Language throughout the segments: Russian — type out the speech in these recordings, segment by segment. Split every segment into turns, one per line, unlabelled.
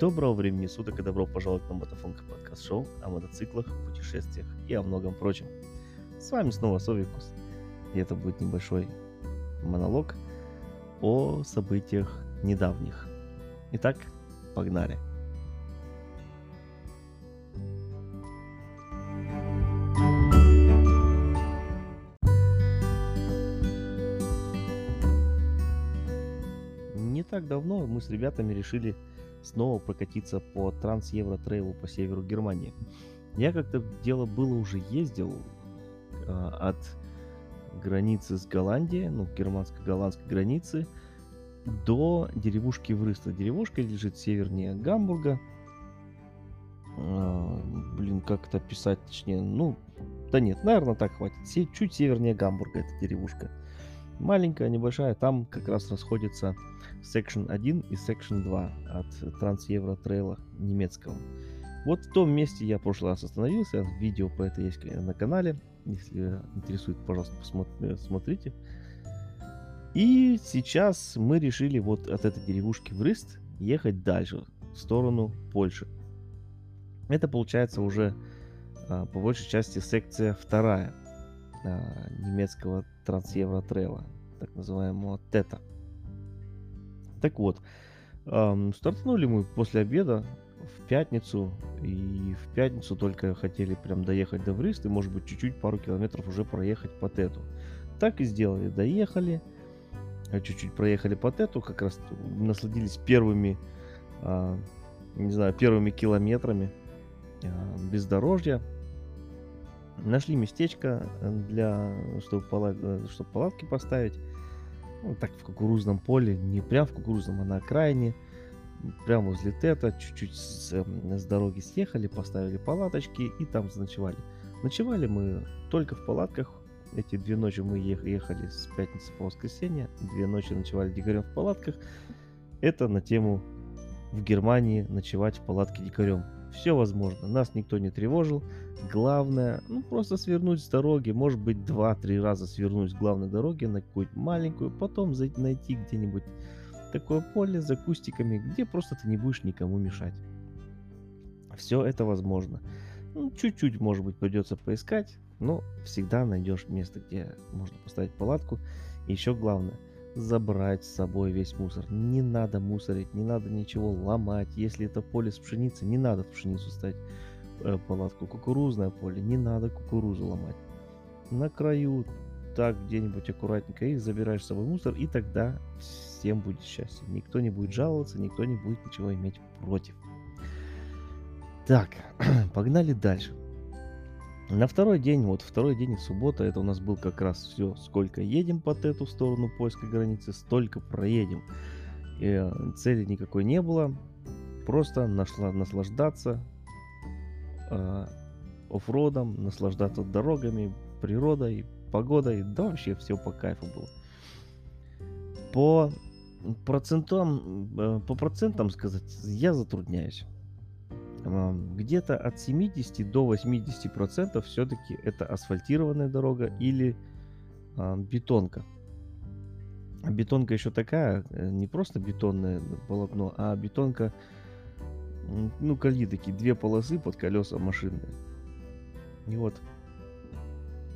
Доброго времени суток и добро пожаловать на Мотофонка подкаст шоу о мотоциклах, путешествиях и о многом прочем. С вами снова Совикус. И это будет небольшой монолог о событиях недавних. Итак, погнали. Не так давно мы с ребятами решили снова прокатиться по Транс-Евро трейлу по северу Германии. Я как-то дело было уже ездил э, от границы с Голландией, ну, германско-голландской границы, до деревушки Врыста. Деревушка лежит севернее Гамбурга. Э, блин, как это писать точнее? Ну, да нет, наверное, так хватит. Чуть севернее Гамбурга эта деревушка. Маленькая, небольшая, там как раз расходится Section 1 и Section 2 от Транс-Евро трейла немецкого. Вот в том месте я в прошлый раз остановился, видео про это есть на канале, если интересует, пожалуйста, посмотри- смотрите. И сейчас мы решили вот от этой деревушки в Рыст ехать дальше, в сторону Польши. Это получается уже а, по большей части секция вторая а, немецкого Трансевро трейла, так называемого ТЭТа. Так вот, ам, стартанули мы после обеда в пятницу, и в пятницу только хотели прям доехать до Врист, и может быть чуть-чуть пару километров уже проехать по Тету. Так и сделали, доехали, а, чуть-чуть проехали по Тету, как раз насладились первыми, а, не знаю, первыми километрами а, бездорожья, Нашли местечко для, чтобы, пала- э, чтобы палатки поставить. Ну, так в кукурузном поле, не прям в кукурузном, а на окраине. Прямо возле Тета, чуть-чуть с, эм, с дороги съехали, поставили палаточки и там заночевали. Ночевали мы только в палатках. Эти две ночи мы ех- ехали с пятницы по воскресенье. Две ночи ночевали дикарем в палатках. Это на тему в Германии ночевать в палатке дикарем. Все возможно, нас никто не тревожил. Главное, ну просто свернуть с дороги, может быть два-три раза свернуть с главной дороги на какую-то маленькую, потом найти где-нибудь такое поле за кустиками, где просто ты не будешь никому мешать. Все это возможно. Ну, чуть-чуть, может быть, придется поискать, но всегда найдешь место, где можно поставить палатку. И еще главное, забрать с собой весь мусор. Не надо мусорить, не надо ничего ломать. Если это поле с пшеницей, не надо в пшеницу ставить э, палатку. Кукурузное поле, не надо кукурузу ломать. На краю, так где-нибудь аккуратненько их забираешь с собой мусор, и тогда всем будет счастье. Никто не будет жаловаться, никто не будет ничего иметь против. Так, погнали дальше. На второй день, вот второй день суббота, это у нас был как раз все, сколько едем по эту сторону польской границы, столько проедем. И, э, цели никакой не было, просто нашла наслаждаться э, оффродом, наслаждаться дорогами, природой, погодой, да вообще все по кайфу было. По процентам, э, по процентам сказать, я затрудняюсь. Где-то от 70 до 80 процентов все-таки это асфальтированная дорога или бетонка. Бетонка еще такая, э, не просто бетонное полотно, а бетонка, ну, колеи такие, две полосы под колеса машины. И вот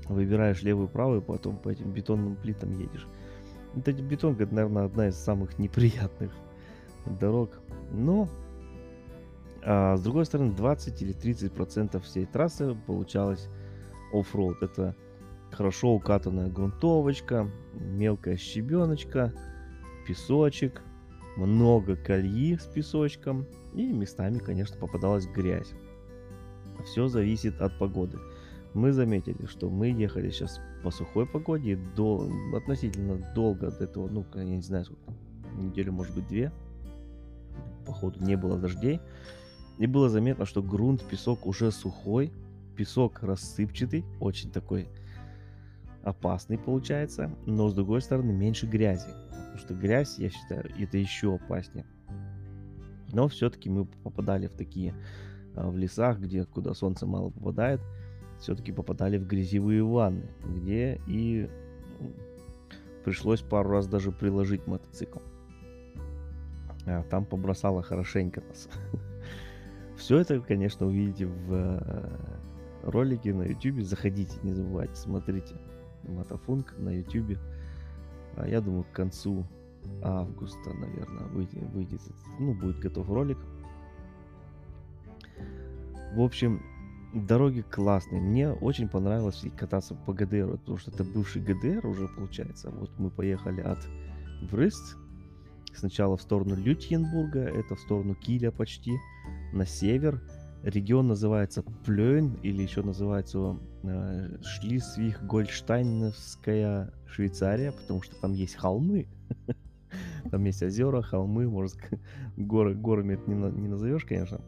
выбираешь левую, правую, потом по этим бетонным плитам едешь. Эти бетонка, это, наверное, одна из самых неприятных дорог. Но а с другой стороны, 20 или 30 процентов всей трассы получалось оффроуд. Это хорошо укатанная грунтовочка, мелкая щебеночка, песочек, много кольи с песочком и местами, конечно, попадалась грязь. Все зависит от погоды. Мы заметили, что мы ехали сейчас по сухой погоде, до, относительно долго до этого, ну, я не знаю, сколько, неделю, может быть, две. Походу, не было дождей. И было заметно, что грунт, песок уже сухой, песок рассыпчатый, очень такой опасный получается, но с другой стороны меньше грязи, потому что грязь, я считаю, это еще опаснее. Но все-таки мы попадали в такие, а, в лесах, где куда солнце мало попадает, все-таки попадали в грязевые ванны, где и ну, пришлось пару раз даже приложить мотоцикл. А, там побросало хорошенько нас. Все это, конечно, увидите в э, ролике на YouTube. Заходите, не забывайте, смотрите. Мотофунк на YouTube. А я думаю, к концу августа, наверное, выйдет, выйдет, ну, будет готов ролик. В общем, дороги классные. Мне очень понравилось кататься по ГДР, потому что это бывший ГДР уже получается. Вот мы поехали от Врыст, сначала в сторону Лютьенбурга, это в сторону Киля почти, на север. Регион называется Плён, или еще называется э, Шлиссвих-Гольштайновская Швейцария, потому что там есть холмы. Там есть озера, холмы, может, горы, горами это не, не назовешь, конечно.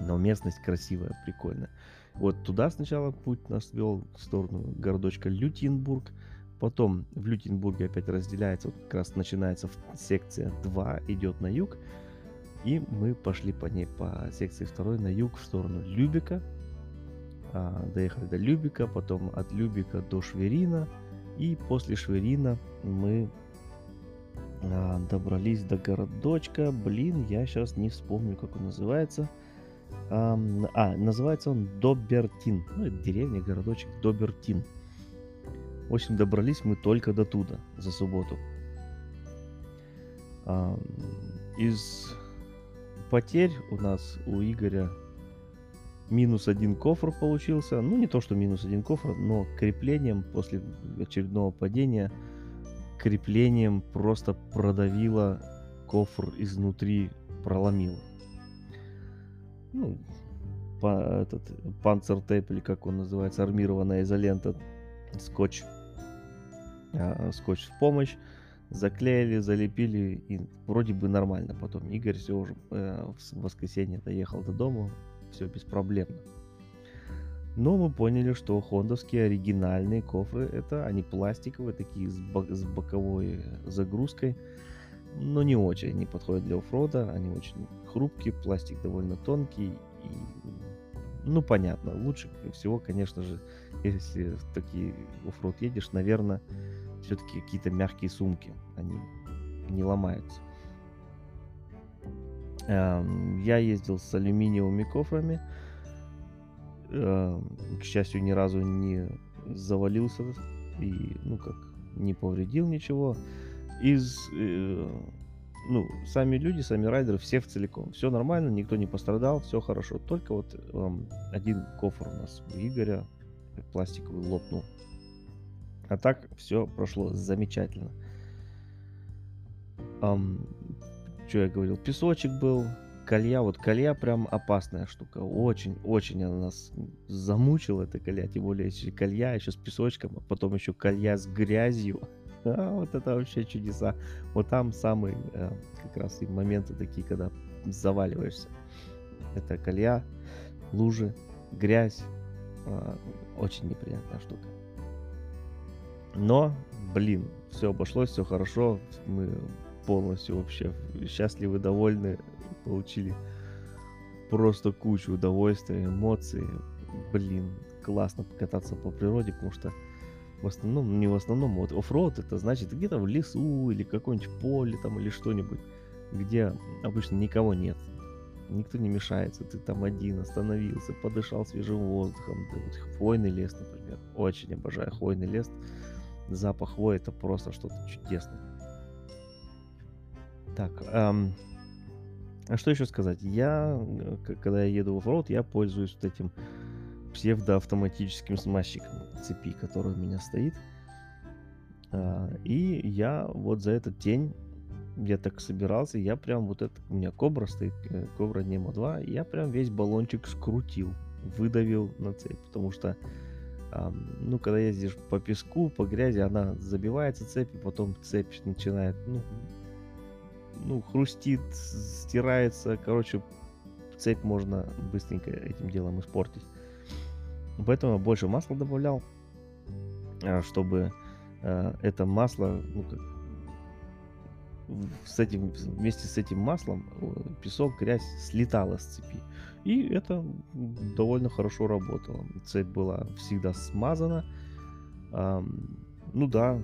Но местность красивая, прикольная. Вот туда сначала путь нас вел в сторону городочка Лютенбург. Потом в Лютенбурге опять разделяется, вот как раз начинается секция 2, идет на юг. И мы пошли по ней по секции 2 на юг в сторону Любика. А, доехали до Любика, потом от Любика до Шверина. И после Шверина мы а, добрались до городочка. Блин, я сейчас не вспомню, как он называется. А, называется он Добертин. Ну, это деревня, городочек Добертин. В общем, добрались мы только до туда за субботу. Из потерь у нас у Игоря минус один кофр получился. Ну, не то, что минус один кофр, но креплением после очередного падения креплением просто продавило кофр изнутри, проломило. Ну, по, этот панцертейп, или как он называется, армированная изолента, скотч. А, скотч в помощь. Заклеили, залепили, и вроде бы нормально. Потом Игорь все уже э, в воскресенье доехал до дома, все беспроблемно. Но мы поняли, что хондовские оригинальные кофры, это они пластиковые, такие с, бок, с боковой загрузкой, но не очень. Они подходят для оффрода, они очень хрупкие, пластик довольно тонкий. И, ну, понятно, лучше всего, конечно же, если в такие оффроуд едешь, наверное, все-таки какие-то мягкие сумки, они не ломаются. Эм, я ездил с алюминиевыми кофрами, Эм, к счастью, ни разу не завалился и, ну, как, не повредил ничего. Из, э, ну, сами люди, сами райдеры, все в целиком. Все нормально, никто не пострадал, все хорошо. Только вот э, один кофр у нас у Игоря пластиковый лопнул. А так все прошло замечательно. Um, что я говорил? Песочек был, колья, вот колья прям опасная штука. Очень-очень она нас замучила, эта колья. Тем более, если колья еще с песочком, а потом еще колья с грязью. А, вот это вообще чудеса. Вот там самые э, как раз и моменты такие, когда заваливаешься. Это колья, лужи, грязь. Э, очень неприятная штука. Но, блин, все обошлось, все хорошо. Мы полностью вообще счастливы, довольны получили просто кучу удовольствия, эмоций. Блин, классно покататься по природе, потому что в основном, не в основном, вот оффроуд это значит где-то в лесу или какое-нибудь поле там или что-нибудь, где обычно никого нет. Никто не мешается, ты там один остановился, подышал свежим воздухом. Да, вот хвойный лес, например. Очень обожаю хвойный лес. Запах хвои это просто что-то чудесное. Так, эм, а что еще сказать? Я, э, когда я еду в оффроуд, я пользуюсь вот этим псевдоавтоматическим смазчиком цепи, который у меня стоит. А, и я вот за этот день, я так собирался, я прям вот это, у меня Кобра стоит, э, Кобра Немо 2, я прям весь баллончик скрутил, выдавил на цепь, потому что ну, когда ездишь по песку, по грязи, она забивается цепь, и потом цепь начинает, ну, ну, хрустит, стирается. Короче, цепь можно быстренько этим делом испортить. Поэтому я больше масла добавлял, а, чтобы э, это масло, ну, как, с этим, вместе с этим маслом песок, грязь слетала с цепи. И это довольно хорошо работало. Цепь была всегда смазана. Ну да,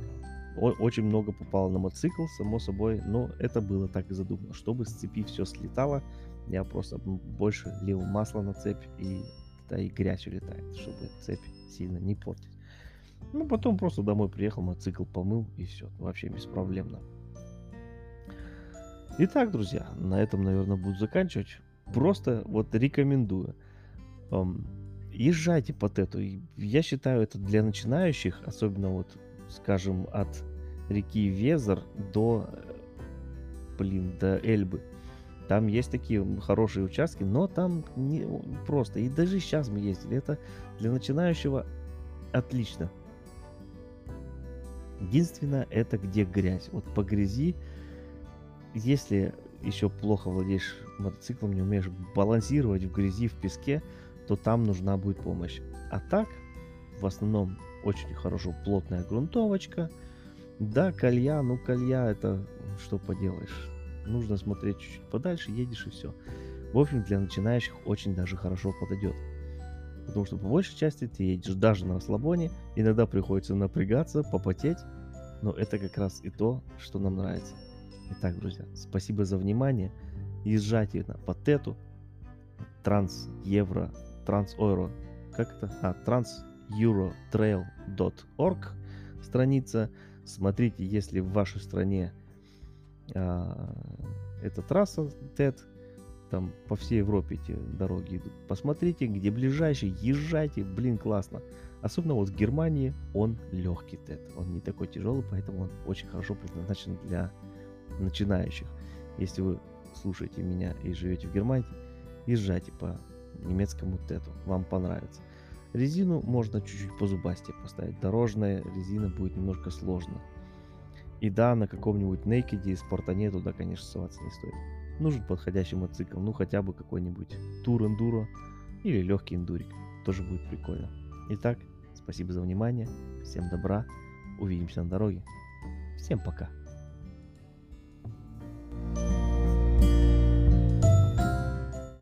очень много попало на мотоцикл, само собой, но это было так и задумано, чтобы с цепи все слетало. Я просто больше лил масло на цепь, и да и грязь улетает, чтобы цепь сильно не портить. Ну, потом просто домой приехал, мотоцикл помыл, и все, вообще беспроблемно. Итак, друзья, на этом, наверное, буду заканчивать. Просто вот рекомендую. Езжайте под эту. Я считаю, это для начинающих, особенно вот, скажем, от реки Везер до, блин, до Эльбы. Там есть такие хорошие участки, но там не просто. И даже сейчас мы ездили. Это для начинающего отлично. Единственное, это где грязь. Вот по грязи если еще плохо владеешь мотоциклом, не умеешь балансировать в грязи, в песке, то там нужна будет помощь. А так, в основном, очень хорошо плотная грунтовочка. Да, колья, ну колья это что поделаешь. Нужно смотреть чуть-чуть подальше, едешь и все. В общем, для начинающих очень даже хорошо подойдет. Потому что по большей части ты едешь даже на расслабоне, иногда приходится напрягаться, попотеть, но это как раз и то, что нам нравится. Итак, друзья, спасибо за внимание. Езжайте на Патету, Транс Евро, Транс Euro, как это? А, transeurotrail.org страница. Смотрите, если в вашей стране а, эта трасса TED, там по всей Европе эти дороги идут. Посмотрите, где ближайший, езжайте, блин, классно. Особенно вот в Германии он легкий TED, он не такой тяжелый, поэтому он очень хорошо предназначен для начинающих. Если вы слушаете меня и живете в Германии, езжайте по немецкому тету, вам понравится. Резину можно чуть-чуть по зубасте поставить. Дорожная резина будет немножко сложно. И да, на каком-нибудь Naked и Спартане туда, конечно, ссылаться не стоит. Нужен подходящий мотоцикл, ну хотя бы какой-нибудь тур эндуро или легкий эндурик. Тоже будет прикольно. Итак, спасибо за внимание, всем добра, увидимся на дороге. Всем пока.